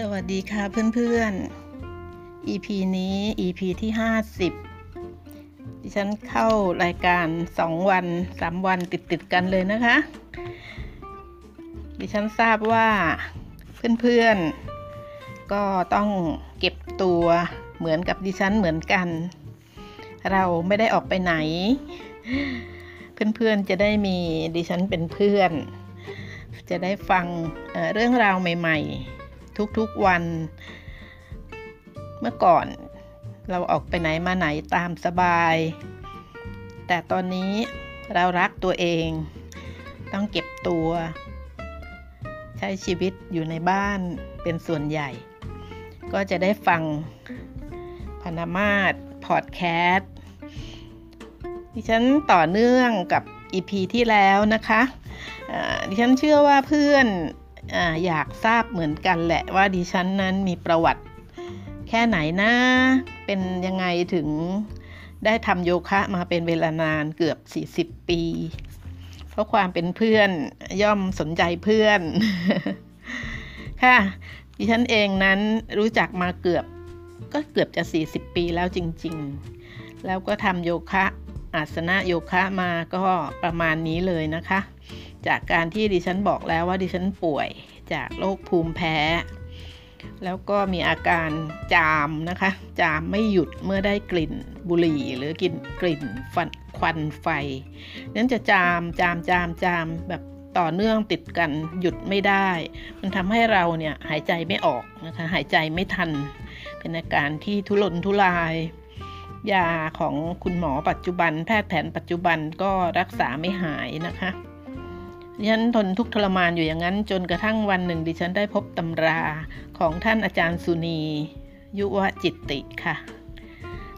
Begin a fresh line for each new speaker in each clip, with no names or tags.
สวัสดีค่ะเพื่อนๆ EP นี้ EP ที่ 50 ดิฉันเข้ารายการ 2 วัน 3 วันติดๆกันเลยนะคะ ดิฉันทราบว่าเพื่อนๆ ก็ต้องเก็บตัวเหมือนกับดิฉันเหมือนกัน เราไม่ได้ออกไปไหน เพื่อนๆ จะได้มีดิฉันเป็นเพื่อน จะได้ฟังเเรื่องราวใหม่ ๆ ทุกๆวัน เมื่อก่อนเราออกไปไหนมาไหนตามสบาย แต่ตอนนี้เรารักตัวเอง ต้องเก็บตัว ใช้ชีวิตอยู่ในบ้านเป็นส่วนใหญ่ ก็จะได้ฟังพนามาตพอดแคสต์ดิฉันต่อเนื่องกับ EP ที่แล้วนะคะดิฉันเชื่อว่าเพื่อน ออยากทราบเหมือนกันแหละว่าดิฉันนั้นมีประวัติแค่ไหนนะ เป็นยังไงถึงได้ทำโยคะมาเป็นเวลานานเกือบ 40 ปี เพราะความเป็นเพื่อนย่อมสนใจเพื่อน ค่ะ ดิฉันเองนั้นรู้จักมาเกือบก็เกือบจะ 40 ปีแล้วจริง ๆ แล้วก็ทำโยคะอาสนะโยคะมาก็ประมาณนี้เลยนะคะ จากการที่ดิฉันบอกแล้วว่าดิฉันป่วยจากโรคภูมิแพ้ แล้วก็มีอาการจามนะคะ จามไม่หยุดเมื่อได้กลิ่นบุหรี่หรือกินกลิ่นฟันควันไฟนั้นจะจามจามจามจามแบบต่อเนื่องติดกันหยุดไม่ได้ มันทำให้เราเนี่ยหายใจไม่ออกนะคะหายใจไม่ทัน เป็นอาการที่ทุรนทุราย ยาของคุณหมอปัจจุบัน แพทย์แผนปัจจุบันก็รักษาไม่หายนะคะ ดิฉันทนทุกทรมานอยู่อย่างนั้น จนกระทั่งวันหนึ่ง ดิฉันได้พบตำราของท่านอาจารย์สุนี ยุวจิตติค่ะ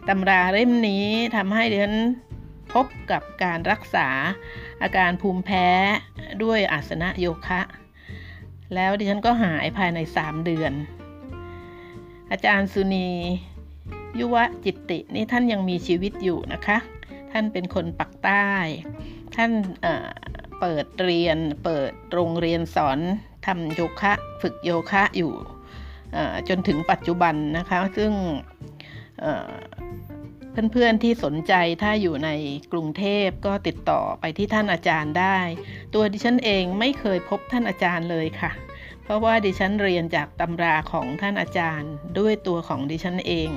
ตำราเล่มนี้ทำให้ดิฉันพบกับการรักษาอาการภูมิแพ้ด้วยอาสนะโยคะ แล้วดิฉันก็หายภายใน 3 เดือน อาจารย์สุนียุวจิตตินี่ท่านยังมีชีวิตอยู่นะคะ ท่านเป็นคนปักใต้ ท่าน เปิดเรียนเปิดโรงเรียนสอนทำโยคะ ฝึกโยคะอยู่จนถึงปัจจุบันนะคะ ซึ่งเพื่อนๆที่สนใจถ้าอยู่ในกรุงเทพก็ติดต่อไปที่ท่านอาจารย์ได้ ตัวดิฉันเองไม่เคยพบท่านอาจารย์เลยค่ะ เพราะว่าดิฉันเรียนจากตำราของท่านอาจารย์ ด้วยตัวของดิฉันเอง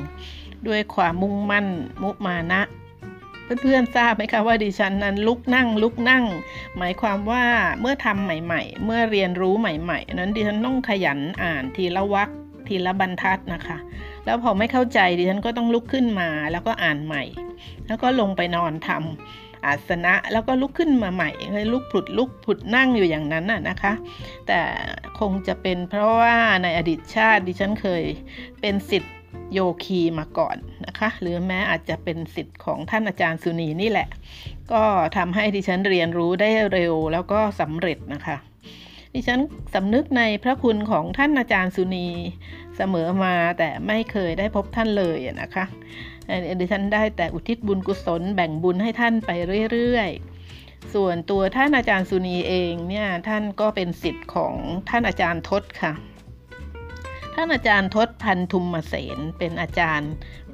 ด้วยความมุ่งมั่น มุมานะ เพื่อนๆทราบไหมคะว่าดิฉันนั้นลุกนั่งลุกนั่ง หมายความว่าเมื่อทำใหม่ ๆ เมื่อเรียนรู้ใหม่ ๆ นั้นดิฉันต้องขยันอ่านทีละวักทีละบรรทัดนะคะ แล้วพอไม่เข้าใจดิฉันก็ต้องลุกขึ้นมาแล้วก็อ่านใหม่ แล้วก็ลงไปนอนทำอาสนะแล้วก็ลุกขึ้นมาใหม่เลยลุกผุดลุกผุดนั่งอยู่อย่างนั้นน่ะนะคะ แต่คงจะเป็นเพราะว่าในอดีตชาติดิฉันเคยเป็นสิทธิ โยคีมาก่อนนะคะ หรือแม้อาจจะเป็นสิทธิ์ของท่านอาจารย์สุนีนี่แหละ ก็ทำให้ดิฉันเรียนรู้ได้เร็วแล้วก็สำเร็จนะคะ ดิฉันสำนึกในพระคุณของท่านอาจารย์สุนีเสมอมาแต่ไม่เคยได้พบท่านเลยนะคะดิฉันได้แต่อุทิศบุญกุศลแบ่งบุญให้ท่านไปเรื่อยๆ ส่วนตัวท่านอาจารย์สุนีเองเนี่ยท่านก็เป็นสิทธิ์ของท่านอาจารย์ทศค่ะ ท่านอาจารย์ทศพันธุมมเสนเป็นอาจารย์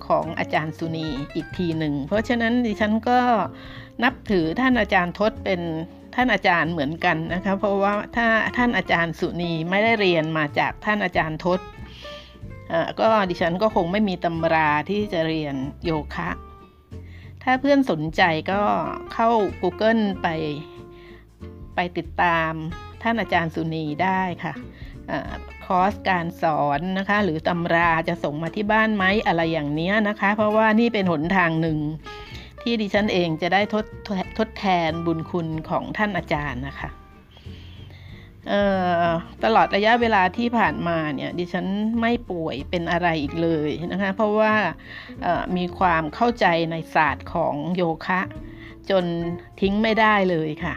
ของอาจารย์สุนีอีกทีหนึ่ง เพราะฉะนั้นดิฉันก็นับถือท่านอาจารย์ทศเป็นท่านอาจารย์เหมือนกันนะคะเพราะว่าถ้าท่านอาจารย์สุนีไม่ได้เรียนมาจากท่านอาจารย์ทศก็ดิฉันก็คงไม่มีตำราที่จะเรียนโยคะ ถ้าเพื่อนสนใจก็เข้า Google ไปไปติดตามท่านอาจารย์สุนีได้ค่ะ คอร์สการสอนนะคะ หรือตำราจะส่งมาที่บ้านไหมอะไรอย่างนี้นะคะ เพราะว่านี่เป็นหนทางหนึ่ง ที่ดิฉันเองจะได้ทดทดแทนบุญคุณของท่านอาจารย์นะคะตลอดระยะเวลาที่ผ่านมาเนี่ยดิฉันไม่ป่วยเป็นอะไรอีกเลยนะคะเพราะว่ามีความเข้าใจในศาสตร์ของโยคะ จนทิ้งไม่ได้เลยค่ะ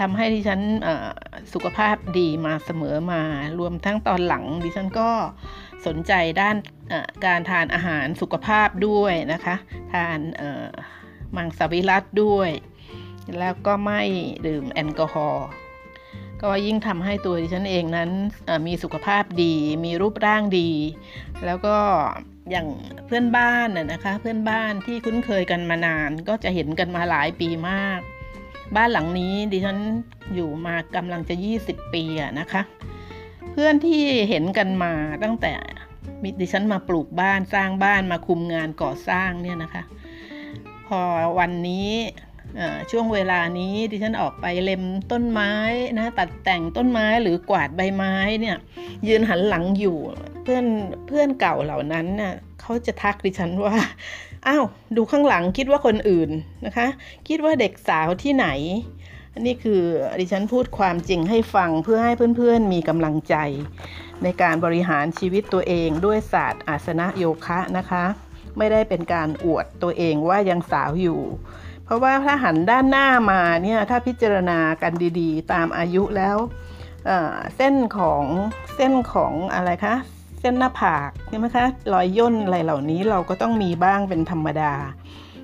ทำให้ดิฉันสุขภาพดีมาเสมอมา รวมทั้งตอนหลังดิฉันก็สนใจด้านการทานอาหารสุขภาพด้วยนะคะ ทานมังสวิรัตด้วย แล้วก็ไม่ดื่มแอลกอฮอล์ก็ยิ่งทำให้ตัวดิฉันเองนั้นมีสุขภาพดี มีรูปร่างดี แล้วก็อย่างเพื่อนบ้านน่ะนะคะ เพื่อนบ้านที่คุ้นเคยกันมานานก็จะเห็นกันมาหลายปีมาก บ้านหลังนี้ดิฉันอยู่มากำลังจะ 20 ปีอะนะคะ เพื่อนที่เห็นกันมาตั้งแต่ดิฉันมาปลูกบ้านสร้างบ้านมาคุมงานก่อสร้างเนี่ยนะคะ พอวันนี้ช่วงเวลานี้ดิฉันออกไปเล็มต้นไม้นะตัดแต่งต้นไม้หรือกวาดใบไม้เนี่ยยืนหันหลังอยู่ เพื่อนเพื่อนเก่าเหล่านั้นเน่ะเขาจะทักดิฉันว่า อ้าวดูข้างหลังคิดว่าคนอื่นนะคะ คิดว่าเด็กสาวที่ไหน อันนี้คือดิฉันพูดความจริงให้ฟังเพื่อให้เพื่อนๆมีกำลังใจ ในการบริหารชีวิตตัวเองด้วยศาสตร์อาสนะโยคะนะคะ ไม่ได้เป็นการอวดตัวเองว่ายังสาวอยู่ เพราะว่าถ้าหันด้านหน้ามาเนี่ยถ้าพิจารณากันดีๆ ตามอายุแล้วเเส้นของเส้นของอะไรคะ เส้นหน้าผากใช่ไหมคะรอยย่นอะไรเหล่านี้เราก็ต้องมีบ้างเป็นธรรมดา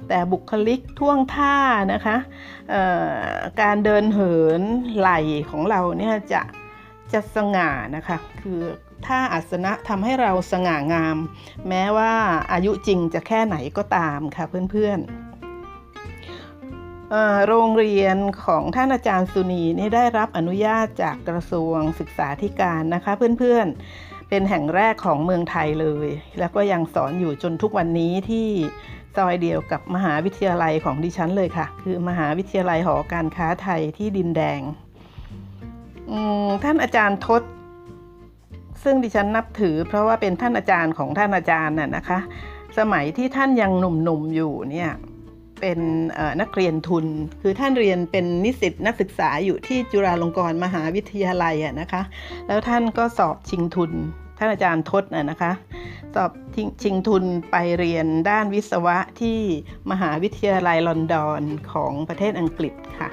แต่บุคลิกท่วงท่านะคะการเดินเหินไหล่ของเราเนี่ยจะจะสง่านะคะคือท่าอาสนะทำให้เราสง่างาม แม้ว่าอายุจริงจะแค่ไหนก็ตามค่ะเพื่อนๆโรงเรียนของท่านอาจารย์สุนีนี่ได้รับอนุญาตจากกระทรวงศึกษาธิการนะคะเพื่อนๆ เป็นแห่งแรกของเมืองไทยเลย แล้วก็ยังสอนอยู่จนทุกวันนี้ที่ซอยเดียวกับมหาวิทยาลัยของดิฉันเลยค่ะ คือมหาวิทยาลัยหอการค้าไทยที่ดินแดง ท่านอาจารย์ทศ ซึ่งดิฉันนับถือ เพราะว่าเป็นท่านอาจารย์ของท่านอาจารย์น่ะนะคะ สมัยที่ท่านยังหนุ่มๆอยู่เนี่ย เป็นนักเรียนทุน คือท่านเรียนเป็นนิสิตนักศึกษาอยู่ที่จุฬาลงกรณ์มหาวิทยาลัยนะคะ แล้วท่านก็สอบชิงทุน ท่านอาจารย์ทศนะคะ สอบชิงทุนไปเรียนด้านวิศวะที่มหาวิทยาลัยลอนดอนของประเทศอังกฤษค่ะ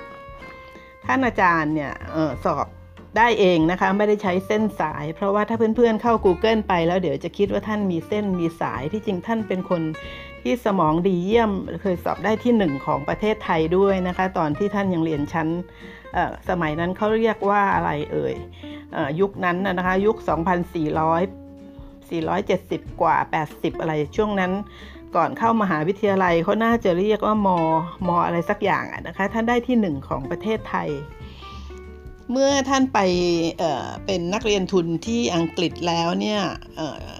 ท่านอาจารย์เนี่ยออสอบได้เองนะคะไม่ได้ใช้เส้นสาย เพราะว่าถ้าเพื่อนๆเข้า Google ไปแล้วเดี๋ยวจะคิดว่าท่านมีเส้นมีสายที่จริงท่านเป็นคน ที่สมองดีเยี่ยมเคยสอบได้ที่หนึ่งของประเทศไทยด้วยนะคะ ตอนที่ท่านยังเรียนชั้นสมัยนั้นเขาเรียกว่าอะไรเอ่ยยุคนั้นนะคะยุค 2,400 470 กว่า 80 อะไรช่วงนั้นก่อนเข้ามหาวิทยาลัยเขาน่าจะเรียกว่ามอมอะไรสักอย่างนะคะท่านได้ที่หนึ่งของประเทศไทย เมื่อท่านไปเเป็นนักเรียนทุนที่อังกฤษแล้วเนี่ยเ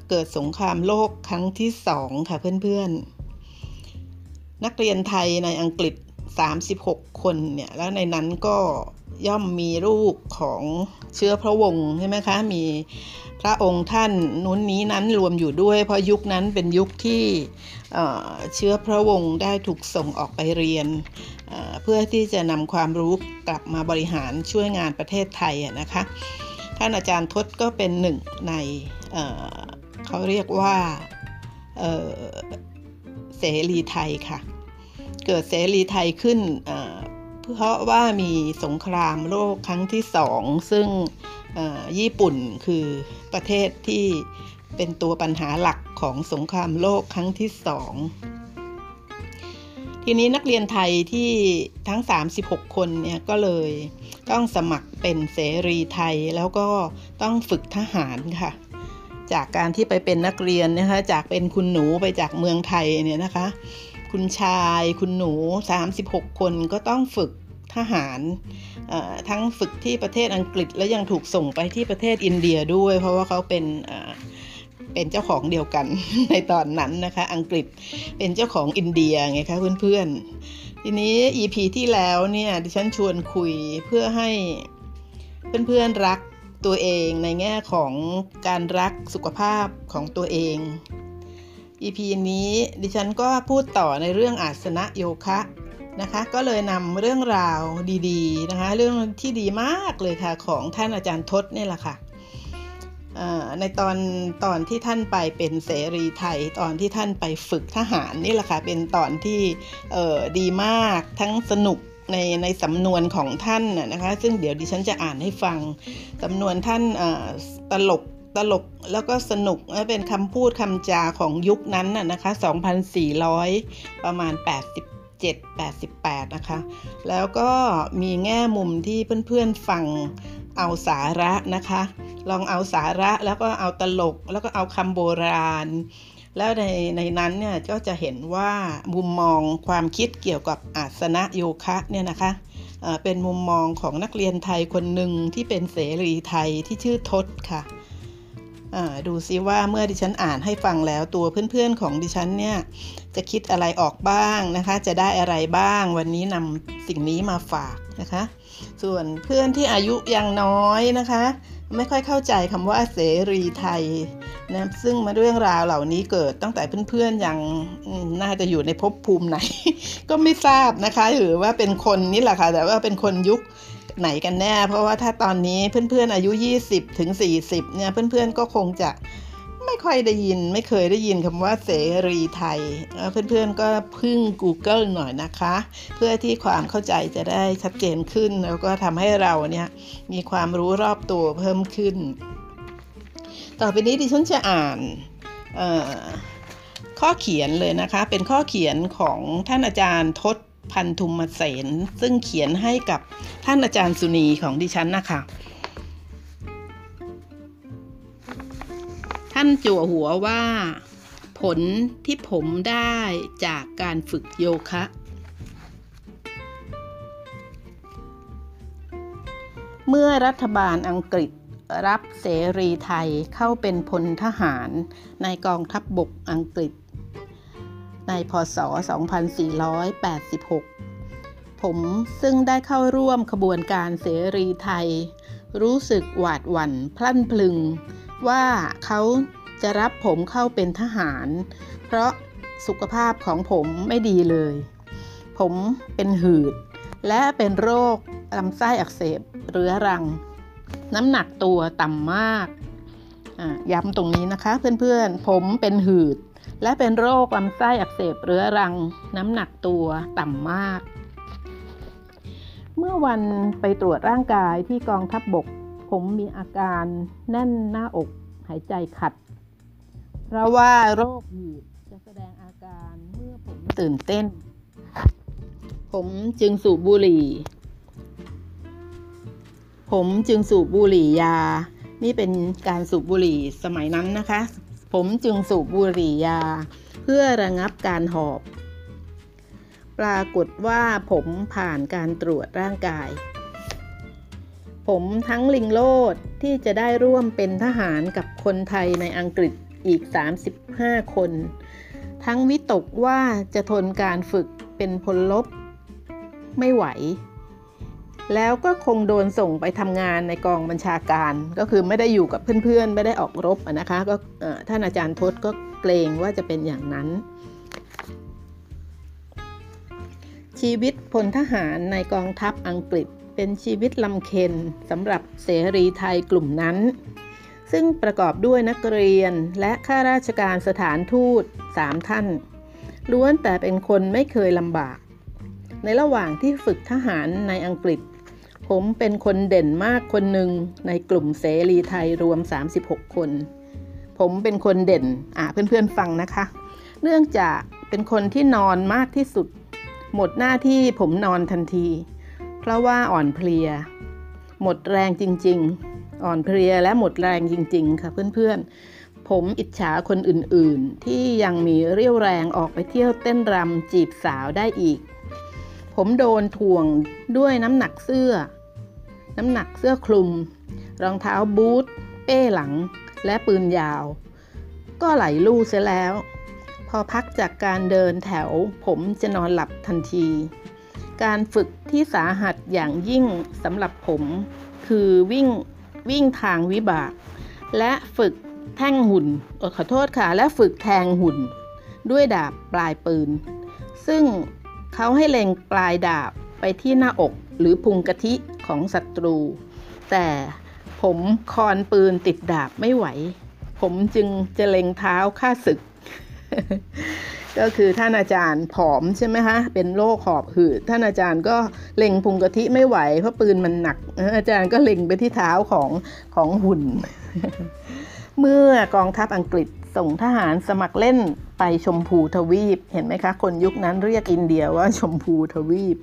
เกิดสงครามโลกครั้งที่สองค่ะเพื่อนๆ นักเรียนไทยในอังกฤษ 36 คนเนี่ยแล้วในนั้นก็ย่อมมีรูปของเชื้อพระวงศ์ใช่ไหมคะ มี พระองค์ท่านนู้นนี้นั้นรวมอยู่ด้วย เพราะยุคนั้นเป็นยุคที่เชื้อพระวงศ์ได้ถูกส่งออกไปเรียน เพื่อที่จะนำความรู้กลับมาบริหารช่วยงานประเทศไทยนะคะท่านอาจารย์ทศก็เป็นหนึ่งในเขาเรียกว่าเเสรีไทยค่ะ เกิดเสรีไทยขึ้น เพราะว่ามีสงครามโลกครั้งที่สองซึ่งญี่ปุ่นคือประเทศที่เป็นตัวปัญหาหลักของสงครามโลกครั้งที่สองทีนี้นักเรียนไทยที่ทั้ง 36 คนเนี่ยก็เลยต้องสมัครเป็นเสรีไทยแล้วก็ต้องฝึกทหารค่ะ จากการที่ไปเป็นนักเรียนนะคะจากเป็นคุณหนูไปจากเมืองไทยเนี่ยนะคะ คุณชาย คุณหนู 36 คนก็ต้องฝึกทหารทั้งฝึกที่ประเทศอังกฤษและยังถูกส่งไปที่ประเทศอินเดียด้วย เพราะว่าเขาเป็นเป็นเจ้าของเดียวกันในตอนนั้นนะคะ อังกฤษเป็นเจ้าของอินเดียไงคะเพื่อนๆ ทีนี้ EP ที่แล้วเนี่ยดิฉันชวนคุยเพื่อให้เพื่อนๆรักตัวเองในแง่ของการรักสุขภาพของตัวเอง EP นี้ดิฉันก็พูดต่อในเรื่องอาสนะโยคะนะคะ ก็เลยนำเรื่องราวดีๆนะคะ เรื่องที่ดีมากเลยค่ะของท่านอาจารย์ทศนี่แหละค่ะในตอนตอนที่ท่านไปเป็นเสรีไทย ตอนที่ท่านไปฝึกทหารนี่แหละค่ะเป็นตอนที่ดีมากทั้งสนุกในในสำนวนของท่านนะคะ ซึ่งเดี๋ยวดิฉันจะอ่านให้ฟังสำนวนท่านตลก ตลกแล้วก็สนุกเป็นคำพูดคำจาของยุคนั้นนะคะ 2,400 ประมาณ 87 88 นะคะ แล้วก็มีแง่มุมที่เพื่อนๆฟังเอาสาระนะคะ ลองเอาสาระแล้วก็เอาตลกแล้วก็เอาคำโบราณ แล้วในในนั้นเนี่ยก็จะเห็นว่ามุมมองความคิดเกี่ยวกับอาสนะโยคะเนี่ยนะคะเป็นมุมมองของนักเรียนไทยคนหนึ่งที่เป็นเสรีไทยที่ชื่อทศค่ะ ดูซิว่าเมื่อดิฉันอ่านให้ฟังแล้วตัวเพื่อนๆของดิฉันเนี่ยจะคิดอะไรออกบ้างนะคะ จะได้อะไรบ้าง วันนี้นำสิ่งนี้มาฝากนะคะ ส่วนเพื่อนที่อายุยังน้อยนะคะ ไม่ค่อยเข้าใจคำว่าเสรีไทยนะซึ่งมาเรื่องราวเหล่านี้เกิดตั้งแต่เพื่อนๆยังน่าจะอยู่ในภพภูมิไหน ก็ไม่ทราบนะคะ หรือว่าเป็นคนนี่แหละค่ะแต่ว่าเป็นคนยุค ไหนกันแน่ เพราะว่าถ้าตอนนี้เพื่อนๆอายุ 20ถึง40เนี่ยเพื่อนๆก็คงจะไม่ค่อยได้ยินไม่เคยได้ยินคำว่าเสรีไทย เพื่อนๆก็พึ่ง Google หน่อยนะคะ เพื่อที่ความเข้าใจจะได้ชัดเจนขึ้น แล้วก็ทำให้เราเนี่ยมีความรู้รอบตัวเพิ่มขึ้น ต่อไปนี้ดิฉันจะอ่านข้อเขียนเลยนะคะ เป็นข้อเขียนของท่านอาจารย์ทศ พันธุมเสนซึ่งเขียนให้กับท่านอาจารย์สุนีของดิฉันนะคะ ท่านจั่วหัวว่า ผลที่ผมได้จากการฝึกโยคะ เมื่อรัฐบาลอังกฤษรับเสรีไทยเข้าเป็นพลทหารในกองทัพบบกอังกฤษ ในพศ 2486 ผมซึ่งได้เข้าร่วมขบวนการเสรีไทย รู้สึกหวาดหวั่นพลั่นพลึง ว่าเขาจะรับผมเข้าเป็นทหาร เพราะสุขภาพของผมไม่ดีเลย ผมเป็นหืด และเป็นโรคลำไส้อักเสบเรื้อรัง น้ำหนักตัวต่ำมากย้ำตรงนี้นะคะเพื่อนๆ ผมเป็นหืด และเป็นโรคลำไส้อักเสบเรื้อรัง น้ำหนักตัวต่ำมาก เมื่อวันไปตรวจร่างกายที่กองทัพบบก ผมมีอาการแน่นหน้าอกหายใจขัด เพราะว่าโรคหืดจะแสดงอาการเมื่อผมตื่นเต้น ผมจึงสูบบุหรี่ ผมจึงสูบบุหรี่ยา นี่เป็นการสูบบุหรี่สมัยนั้นนะคะ ผมจึงสูบบุหรี่ยา เพื่อระงับการหอบ ปรากฏว่าผมผ่านการตรวจร่างกาย ผมทั้งลิงโลดที่จะได้ร่วมเป็นทหารกับคนไทยในอังกฤษอีก 35 คน ทั้งวิตกว่าจะทนการฝึกเป็นพลลบไม่ไหว แล้วก็คงโดนส่งไปทำงานในกองบัญชาการ ก็คือไม่ได้อยู่กับเพื่อนๆ ไม่ได้ออกรบนะคะ ก็ท่านอาจารย์ทศก็เกรงว่าจะเป็นอย่างนั้น ชีวิตพลทหารในกองทัพอังกฤษเป็นชีวิตลำเค็นสำหรับเสรีไทยกลุ่มนั้น ซึ่งประกอบด้วยนักเรียนและข้าราชการสถานทูตสามท่าน ล้วนแต่เป็นคนไม่เคยลำบากในระหว่างที่ฝึกทหารในอังกฤษ ผมเป็นคนเด่นมากคนหนึ่งในกลุ่มเสรีไทยรวม 36 คน ผมเป็นคนเด่น อ่าเพื่อนๆฟังนะคะ เนื่องจากเป็นคนที่นอนมากที่สุด หมดหน้าที่ผมนอนทันที เพราะว่าอ่อนเพลีย หมดแรงจริง ๆ อ่อนเพลียและหมดแรงจริง ๆ ค่ะเพื่อนๆ ผมอิจฉาคนอื่นๆ ที่ยังมีเรี่ยวแรงออกไปเที่ยวเต้นรำจีบสาวได้อีกผมโดนถ่วงด้วยน้ำหนักเสื้อ น้ำหนักเสื้อคลุม รองเท้าบูท เป้หลัง และปืนยาว ก็ไหลลู่เสียแล้ว พอพักจากการเดินแถวผมจะนอนหลับทันที การฝึกที่สาหัสอย่างยิ่งสำหรับผม คือวิ่งวิ่งทางวิบาก และฝึกแท่งหุ่นอขอโทษค่ะ และฝึกแทงหุ่น ด้วยดาบปลายปืน ซึ่งเขาให้เล็งปลายดาบไปที่หน้าอกหรือพุงกะทิ ของศัตรู แต่ผมคอนปืนติดดาบไม่ไหว ผมจึงจะเล็งเท้าฆ่าศึก ก็คือท่านอาจารย์ผอมใช่ไหมคะเป็นโรคหอบหืดท่านอาจารย์ก็เล็งพุงกะทิไม่ไหว เพราะปืนมันหนัก อาจารย์ก็เล็งไปที่เท้าของของหุ่น เมื่อกองทัพอังกฤษส่งทหารสมัครเล่นไปชมพูทวีป เห็นไหมคะ คนยุคนั้นเรียกอินเดียว่าชมพูทวีป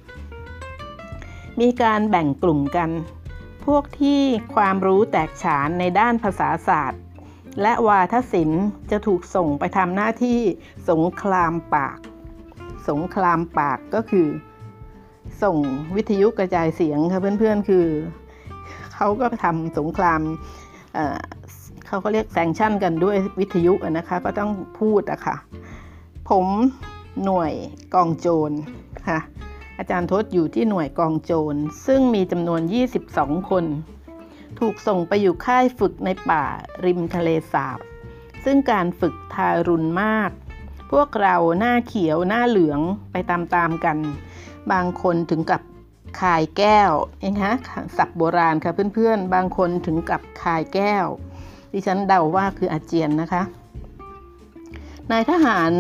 มีการแบ่งกลุ่มกัน พวกที่ความรู้แตกฉานในด้านภาษาศาสตร์ และวาทศิลป์จะถูกส่งไปทำหน้าที่สงครามปาก สงครามปากก็คือ ส่งวิทยุกระจายเสียงค่ะเพื่อนๆคือเขาก็ทำสงครามเเขาก็เรียกแซงชั่นกันด้วยวิทยุนะคะ ก็ต้องพูดอะคะ่ะ ผมหน่วยกองโจรค่ะ อาจารย์ทศอยู่ที่หน่วยกองโจร ซึ่งมีจำนวน 22 คน ถูกส่งไปอยู่ค่ายฝึกในป่าริมทะเลสาบ ซึ่งการฝึกทารุณมาก พวกเราหน้าเขียวหน้าเหลืองไปตามๆกัน บางคนถึงกับคายแก้วเองฮะศัพท์โบราณค่ะเพื่อนๆ บางคนถึงกับคายแก้ว ดิฉันเดาว่าคืออาเจียนนะคะนายทหาร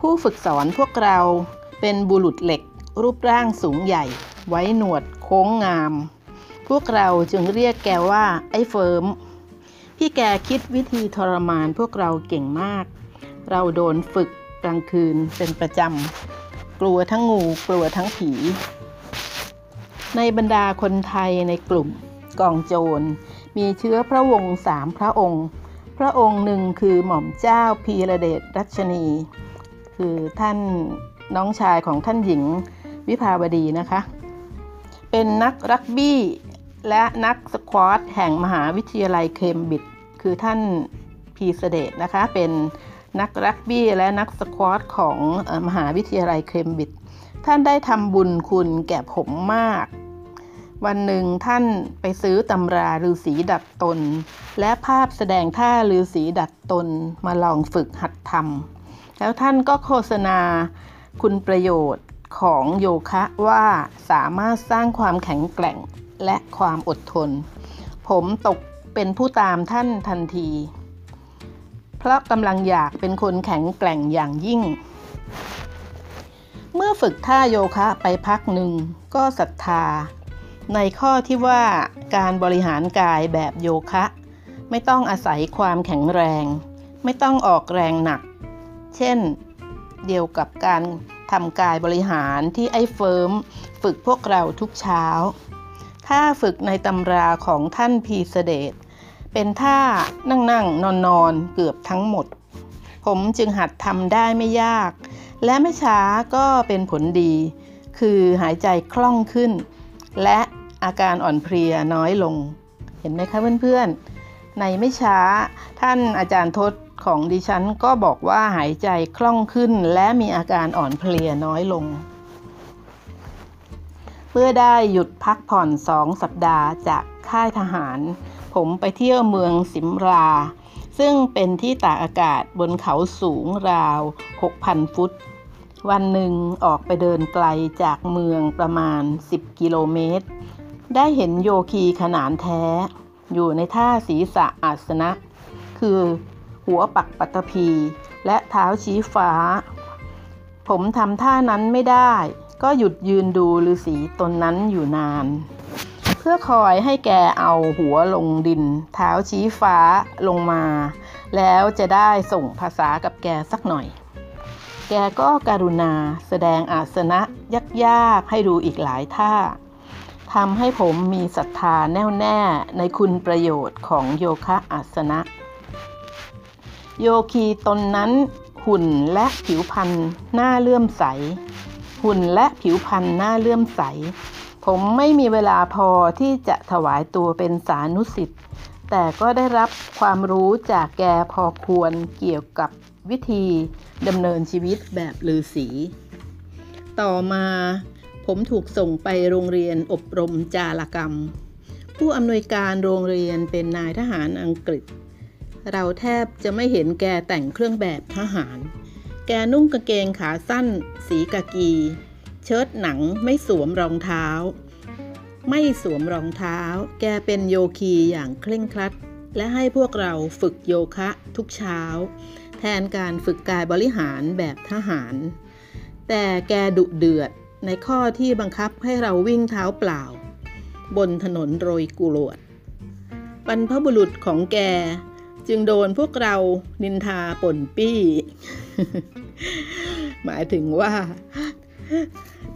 ผู้ฝึกสอนพวกเราเป็นบุรุษเหล็ก รูปร่างสูงใหญ่ ไว้หนวดโค้งงาม พวกเราจึงเรียกแกว่าไอ้เฟิร์ม พี่แกคิดวิธีทรมานพวกเราเก่งมาก เราโดนฝึกกลางคืนเป็นประจำ กลัวทั้งงูกลัวทั้งผี ในบรรดาคนไทยในกลุ่มกองโจร มีเชื้อพระวงศ์สามพระองค์ พระองค์หนึ่งคือหม่อมเจ้าพีระเดชรัชนี คือท่านน้องชายของท่านหญิง วิภาวดีนะคะ เป็นนักรักบี้และนักสควอตแห่งมหาวิทยาลัยเคมบริดจ์คือท่านพีเสเดตนะคะ เป็นนักรักบี้และนักสควอตของมหาวิทยาลัยเคมบริดจ์ท่านได้ทำบุญคุณแก่ผมมาก วันหนึ่งท่านไปซื้อตำราฤาษีดัดตน และภาพแสดงท่าฤาษีดัดตนมาลองฝึกหัดทำแล้วท่านก็โฆษณาคุณประโยชน์ ของโยคะว่าสามารถสร้างความแข็งแกร่งและความอดทน ผมตกเป็นผู้ตามท่านทันที เพราะกำลังอยากเป็นคนแข็งแกร่งอย่างยิ่ง เมื่อฝึกท่าโยคะไปพักหนึ่งก็ศรัทธา ในข้อที่ว่าการบริหารกายแบบโยคะ ไม่ต้องอาศัยความแข็งแรง ไม่ต้องออกแรงหนัก เช่น เดียวกับการ ทำกายบริหารที่ไอ้เฟิร์มฝึกพวกเราทุกเช้าถ้าฝึกในตำราของท่านพีเสเดตเป็นท่านั่งนั่งนอนนอนเกือบทั้งหมด ผมจึงหัดทำได้ไม่ยาก และไม่ช้าก็เป็นผลดี คือหายใจคล่องขึ้น และอาการอ่อนเพลียน้อยลง เห็นไหมคะเพื่อนๆ ในไม่ช้าท่านอาจารย์ทศ ของดิฉันก็บอกว่าหายใจคล่องขึ้นและมีอาการอ่อนเพลียน้อยลง เมื่อได้หยุดพักผ่อนสองสัปดาห์จากค่ายทหาร ผมไปเที่ยวเมืองสิมรา ซึ่งเป็นที่ตากอากาศบนเขาสูงราว 6,000 ฟุต วันหนึ่งออกไปเดินไกลจากเมืองประมาณ 10 กิโลเมตร ได้เห็นโยคีขนานแท้ อยู่ในท่าศีรษะอาสนะ คือ หัวปักปัตภีและเท้าชี้ฟ้า ผมทำท่านั้นไม่ได้ ก็หยุดยืนดูฤาษีตนนั้นอยู่นาน เพื่อคอยให้แกเอาหัวลงดิน เท้าชี้ฟ้าลงมา แล้วจะได้ส่งภาษากับแกสักหน่อย แกก็การุณาแสดงอาสนะยากๆให้ดูอีกหลายท่าทำให้ผมมีศรัทธาแน่วแน่ในคุณประโยชน์ของโยคะอาสนะ โยคีตนนั้นหุ่นและผิวพรรณหน้าเลื่อมใส หุ่นและผิวพรรณหน้าเลื่อมใส ผมไม่มีเวลาพอที่จะถวายตัวเป็นสานุสิทธิ์แต่ก็ได้รับความรู้จากแกพอควรเกี่ยวกับวิธีดำเนินชีวิตแบบลือสีต่อมาผมถูกส่งไปโรงเรียนอบรมจารกรรม ผู้อำนวยการโรงเรียนเป็นนายทหารอังกฤษ เราแทบจะไม่เห็นแกแต่งเครื่องแบบทหาร แกนุ่งกางเกงขาสั้น สีกากี เชิ้ตหนังไม่สวมรองเท้า ไม่สวมรองเท้า แกเป็นโยคีอย่างเคร่งครัด และให้พวกเราฝึกโยคะทุกเช้า แทนการฝึกกายบริหารแบบทหาร แต่แกดุเดือดในข้อที่บังคับให้เราวิ่งเท้าเปล่า บนถนนโรยกุรวดบรรพบุรุษของแก จึงโดนพวกเรานินทาป่นปี้ หมายถึงว่า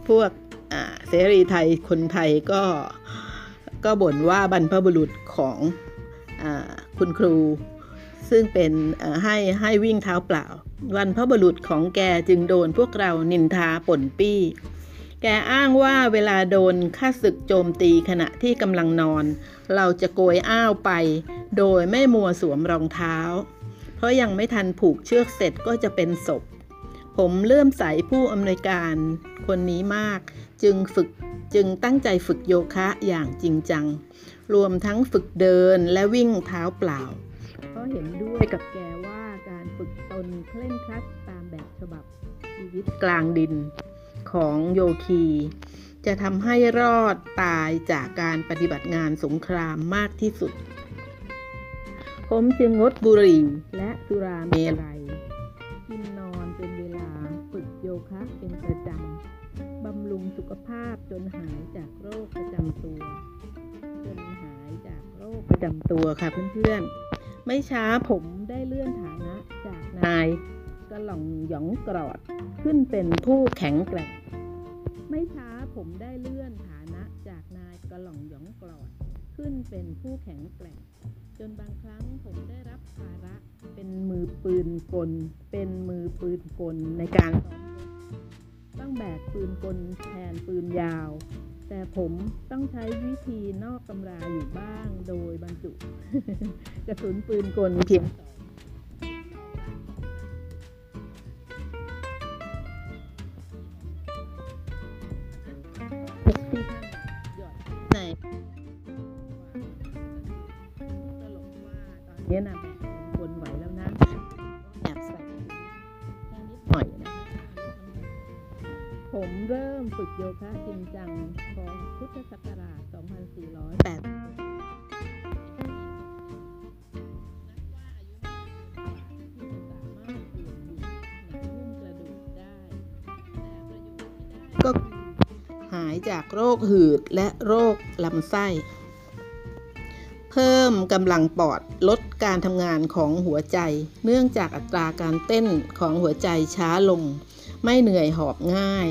พวกเสรีไทยคนไทยก็ก็บ่นว่าบรรพบุรุษของอคุณครู ซึ่งเป็นให้ให้วิ่งเท้าเปล่า วันพระบุรุษของแกจึงโดนพวกเรานินทาป่นปี้ แกอ้างว่าเวลาโดนข้าศึกโจมตีขณะที่กำลังนอน เราจะโกยอ้าวไป โดยไม่มัวสวมรองเท้า เพราะยังไม่ทันผูกเชือกเสร็จก็จะเป็นศพ ผมเลื่อมใสผู้อำนวยการคนนี้มาก จึงฝึกจึงตั้งใจฝึกโยคะอย่างจริงจัง รวมทั้งฝึกเดินและวิ่งเท้าเปล่า เพราะเห็นด้วยกับแกว่าการฝึกตนเคร่งครัดตามแบบฉบับชีวิตกลางดิน ของโยคี จะทำให้รอดตายจากการปฏิบัติงานสงครามมากที่สุด ผมจึงงดบุหรี่และสุราเมลัยกินนอนเป็นเวลาฝึกโยคะเป็นประจำบำรุงสุขภาพจนหายจากโรคประจำตัว จนหายจากโรคประจำตัวค่ะเพื่อนๆ ไม่ช้าผมได้เลื่อนฐานะจากนาย กระหล่องหยองกรอดขึ้นเป็นผู้แข็งแกร่ง ไม่ช้าผมได้เลื่อนฐานะจากนายกระหล่องหยองกรอดขึ้นเป็นผู้แข็งแกร่ง จนบางครั้งผมได้รับภาระเป็นมือปืนกล เป็นมือปืนกลในการต้องแบกปืนกลแทนปืนยาว แต่ผมต้องใช้วิธีนอกตำราอยู่บ้างโดยบรรจุ กระสุนปืนกลเพียงสอง นนี้นะแบกปืนไหวแล้วนะแอบใส่แค่นิดหน่อยนะ ผมเริ่มฝึกโยคะจริงจังของพุทธศักราช 2408ก็หายจากโรคหืดและโรคลำไส้ พิ่มกำลังปอดลดการทำงานของหัวใจ เนื่องจากอัตราการเต้นของหัวใจช้าลง ไม่เหนื่อยหอบง่าย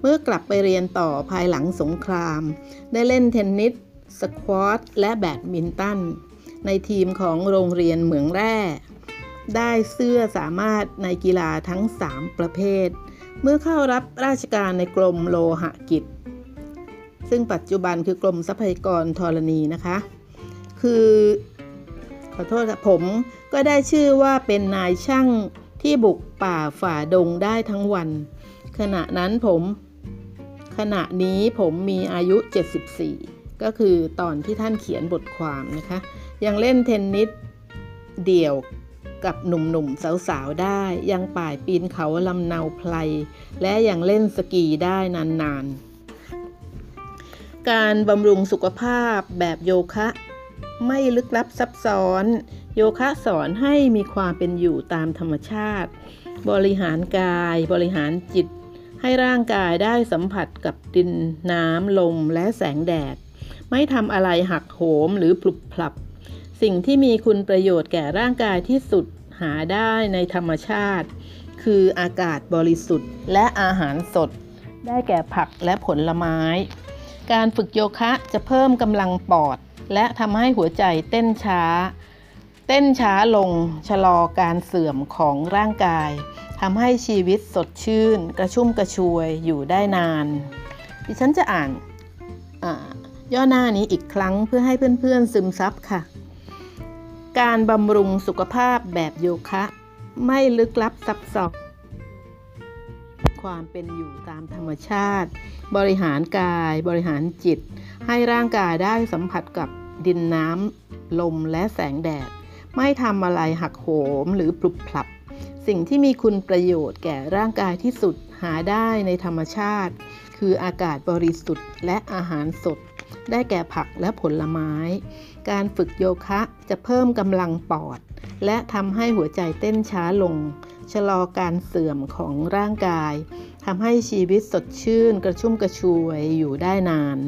เมื่อกลับไปเรียนต่อภายหลังสงคราม ได้เล่นเทนนิสสควอตและแบดมินตัน ในทีมของโรงเรียนเหมืองแร่ ได้เสื้อสามารถในกีฬาทั้ง 3 ประเภท เมื่อเข้ารับราชการในกรมโลหะกิจ ซึ่งปัจจุบันคือกรมทรัพยากรธรณีนะคะ คือขอโทษค่ะผมก็ได้ชื่อว่าเป็นนายช่างที่บุกป่าฝ่าดงได้ทั้งวัน ขณะนั้นผม ขณะนี้ผมมีอายุ 74 ก็คือตอนที่ท่านเขียนบทความนะคะ ยังเล่นเทนนิสเดี่ยวกับหนุ่มๆสาวๆได้ ยังป่ายปีนเขาลำเนาไพลและยังเล่นสกีได้นานๆ การบำรุงสุขภาพแบบโยคะ ไม่ลึกลับซับซ้อน โยคะสอนให้มีความเป็นอยู่ตามธรรมชาติ บริหารกาย บริหารจิต ให้ร่างกายได้สัมผัสกับดินน้ำลมและแสงแดด ไม่ทำอะไรหักโหมหรือปลุกพลับ สิ่งที่มีคุณประโยชน์แก่ร่างกายที่สุดหาได้ในธรรมชาติ คืออากาศบริสุทธิ์ และอาหารสด ได้แก่ผักและผลไม้ การฝึกโยคะจะเพิ่มกำลังปอด และทำให้หัวใจเต้นช้า เต้นช้าลงชะลอการเสื่อมของร่างกายทำให้ชีวิตสดชื่น กระชุ่มกระชวยอยู่ได้นาน ดิฉันจะอ่านย่อหน้านี้อีกครั้งเพื่อให้เพื่อนๆซึมซับค่ะ การบำรุงสุขภาพแบบโยคะ ไม่ลึกลับซับซ้อนความเป็นอยู่ตามธรรมชาติ บริหารกาย บริหารจิต ให้ร่างกายได้สัมผัสกับดินน้ำลมและแสงแดด ไม่ทำอะไรหักโหมหรือปลุกพลับ สิ่งที่มีคุณประโยชน์แก่ร่างกายที่สุดหาได้ในธรรมชาติ คืออากาศบริสุทธิ์และอาหารสด ได้แก่ผักและผลไม้ การฝึกโยคะจะเพิ่มกำลังปอด และทำให้หัวใจเต้นช้าลง ชะลอการเสื่อมของร่างกายทำให้ชีวิตสดชื่นกระชุ่มกระชวยอยู่ได้นาน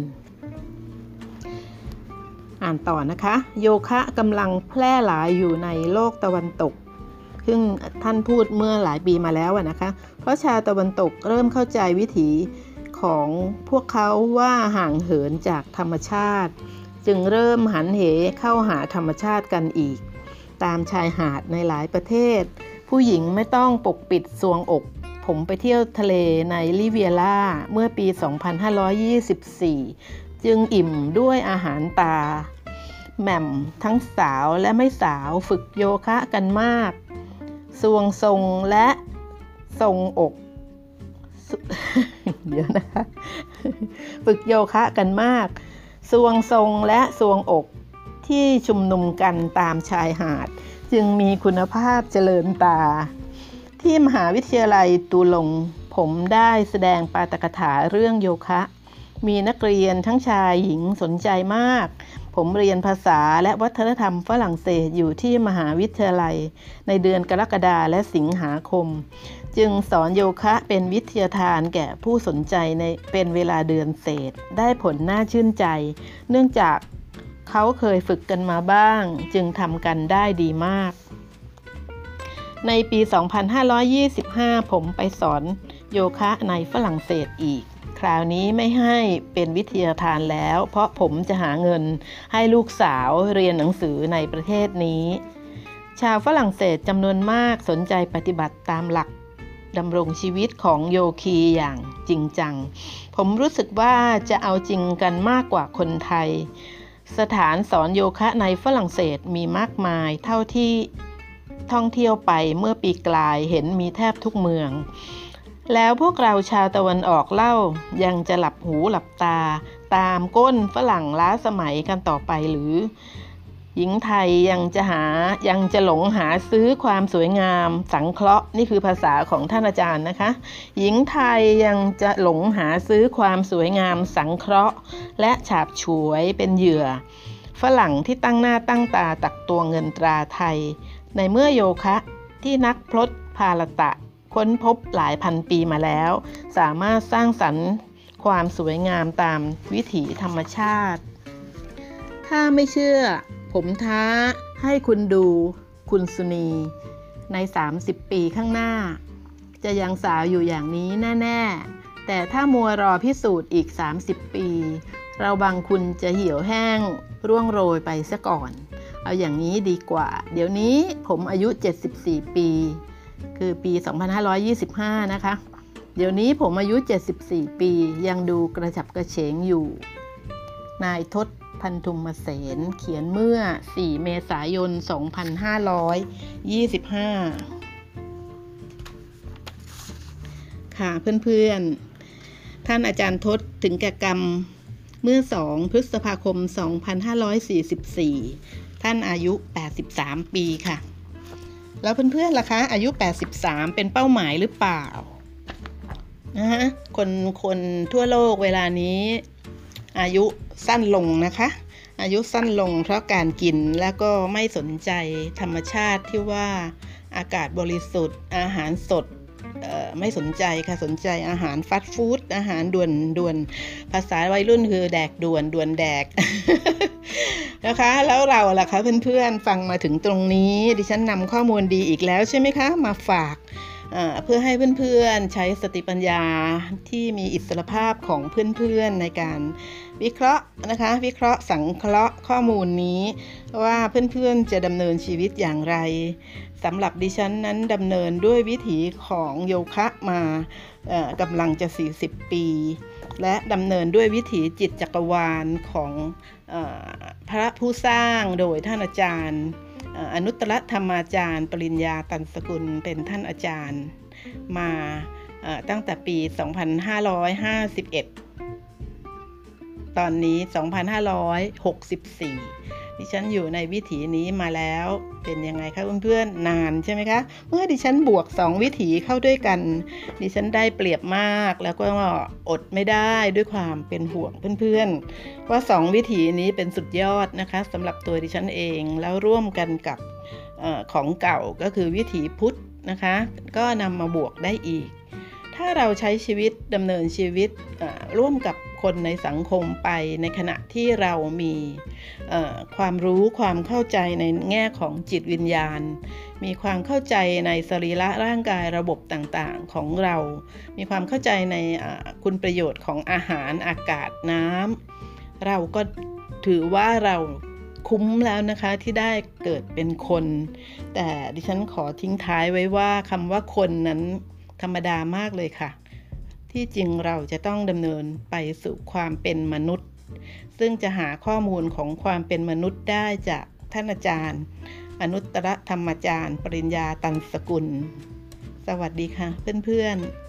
อ่านต่อนะคะ โยคะกำลังแพร่หลายอยู่ในโลกตะวันตก ซึ่งท่านพูดเมื่อหลายปีมาแล้วนะคะ เพราะชาวตะวันตกเริ่มเข้าใจวิถีของพวกเขาว่าห่างเหินจากธรรมชาติ จึงเริ่มหันเหเข้าหาธรรมชาติกันอีก ตามชายหาดในหลายประเทศ ผู้หญิงไม่ต้องปกปิดสวงอก ผมไปเที่ยวทะเลในลิเวียล่าเมื่อปี 2524 จึงอิ่มด้วยอาหารตาแหม่มทั้งสาวและไม่สาวฝึกโยคะกันมาก สวงทรงและทรงอก เดี๋ยวนะคะ ฝึกโยคะกันมาก สวงทรงและสวงอกที่ชุมนุมกันตามชายหาด จึงมีคุณภาพเจริญตา ที่มหาวิทยาลัยตูลงผมได้แสดงปาตกถาเรื่องโยคะ มีนักเรียนทั้งชายหญิงสนใจมาก ผมเรียนภาษาและวัฒนธรรมฝรั่งเศสอยู่ที่มหาวิทยาลัย ในเดือนกรกฎาและสิงหาคม จึงสอนโยคะเป็นวิทยาทานแก่ผู้สนใจในเป็นเวลาเดือนเศษ ได้ผลน่าชื่นใจ เนื่องจากเขาเคยฝึกกันมาบ้าง จึงทำกันได้ดีมาก ในปี 2525 ผมไปสอนโยคะในฝรั่งเศสอีก คราวนี้ไม่ให้เป็นวิทยาทานแล้ว เพราะผมจะหาเงินให้ลูกสาวเรียนหนังสือในประเทศนี้ ชาวฝรั่งเศสจำนวนมากสนใจปฏิบัติตามหลักดำรงชีวิตของโยคีอย่างจริงจัง ผมรู้สึกว่าจะเอาจริงกันมากกว่าคนไทย สถานสอนโยคะในฝรั่งเศสมีมากมายเท่าที่ท่องเที่ยวไปเมื่อปีกลายเห็นมีแทบทุกเมือง แล้วพวกเราชาวตะวันออกเล่ายังจะหลับหูหลับตา ตามก้นฝรั่งล้าสมัยกันต่อไปหรือ หญิงไทยยังจะหายังจะหลงหาซื้อความสวยงาม สังเคราะห์นี่คือภาษาของท่านอาจารย์นะคะ หญิงไทยยังจะหลงหาซื้อความสวยงาม สังเคราะห์ และฉาบฉวยเป็นเหยื่อ ฝรั่งที่ตั้งหน้าตั้งตาตักตัวเงินตราไทย ในเมื่อโยคะที่นักพลดพาลตะ ค้นพบหลายพันปีมาแล้ว สามารถสร้างสรรค์ความสวยงามตามวิถีธรรมชาติ ถ้าไม่เชื่อ ผมท้าให้คุณดูคุณสุนี ใน 30 ปีข้างหน้า จะยังสาวอยู่อย่างนี้แน่ ๆ แต่ถ้ามัวรอพิสูจน์อีก 30 ปี เราบางคุณจะเหี่ยวแห้ง ร่วงโรยไปซะก่อน เอาอย่างนี้ดีกว่า เดี๋ยวนี้ผมอายุ 74 ปี คือปี 2525 นะคะ เดี๋ยวนี้ผมอายุ 74 ปียังดูกระฉับกระเฉงอยู่ นายทศพันธุมเสนเขียนเมื่อ 4 เมษายน 2525 ค่ะเพื่อนๆ ท่านอาจารย์ทศถึงแก่กรรมเมื่อ 2 พฤษภาคม 2544 ท่านอายุ 83 ปีค่ะ แล้วเพื่อนๆล่ะคะอายุ 83 เป็นเป้าหมายหรือเปล่านะฮะคนคนทั่วโลกเวลานี้อายุสั้นลงนะคะ อายุสั้นลงเพราะการกินแล้วก็ไม่สนใจธรรมชาติที่ว่าอากาศบริสุทธิ์อาหารสด ไม่สนใจค่ะสนใจอาหารฟาสต์ฟู้ดอาหารด่วนด่วนภาษาวัยรุ่นคือแดกด่วนด่วนแดกนะคะ แล้วเราล่ะคะเพื่อนๆฟังมาถึงตรงนี้ ดิฉันนำข้อมูลดีอีกแล้วใช่ไหมคะ มาฝากเพื่อให้เพื่อนๆใช้สติปัญญาที่มีอิสรภาพของเพื่อนๆในการวิเคราะห์นะคะ วิเคราะห์สังเคราะห์ข้อมูลนี้ ว่าเพื่อนๆจะดำเนินชีวิตอย่างไร สำหรับดิฉันนั้นดำเนินด้วยวิถีของโยคะมากำลังจะ 40 ปี และดำเนินด้วยวิถีจิตจักรวาลของอพระผู้สร้างโดยท่านอาจารย์อนุตตรธรรมาจารย์ ปริญญาตันสกุลเป็นท่านอาจารย์มาตั้งแต่ปี 2551 ตอนนี้ 2564 ดิฉันอยู่ในวิถีนี้มาแล้วเป็นยังไงคะเพื่อนๆนานใช่ไหมคะ เมื่อดิฉันบวก 2 วิถีเข้าด้วยกัน ดิฉันได้เปรียบมากแล้วก็อดไม่ได้ด้วยความเป็นห่วงเพื่อนๆ ว่า 2 วิถีนี้เป็นสุดยอดนะคะสำหรับตัวดิฉันเองแล้วร่วมกันกับอของเก่าก็คือวิถีพุทธนะคะ ก็นำมาบวกได้อีก ถ้าเราใช้ชีวิตดำเนินชีวิตร่วมกับคนในสังคมไปในขณะที่เรามีความรู้ความเข้าใจในแง่ของจิตวิญญาณ มีความเข้าใจในสรีระร่างกายระบบต่างๆของเรา มีความเข้าใจในคุณประโยชน์ของอาหารอากาศน้ำเราก็ถือว่าเราคุ้มแล้วนะคะที่ได้เกิดเป็นคน แต่ดิฉันขอทิ้งท้ายไว้ว่าคำว่าคนนั้น ธรรมดามากเลยค่ะ ที่จริงเราจะต้องดำเนินไปสู่ความเป็นมนุษย์ ซึ่งจะหาข้อมูลของความเป็นมนุษย์ได้จากท่านอาจารย์ อนุตตรธรรมจารย์ ปริญญาตันสกุล สวัสดีค่ะเพื่อนๆ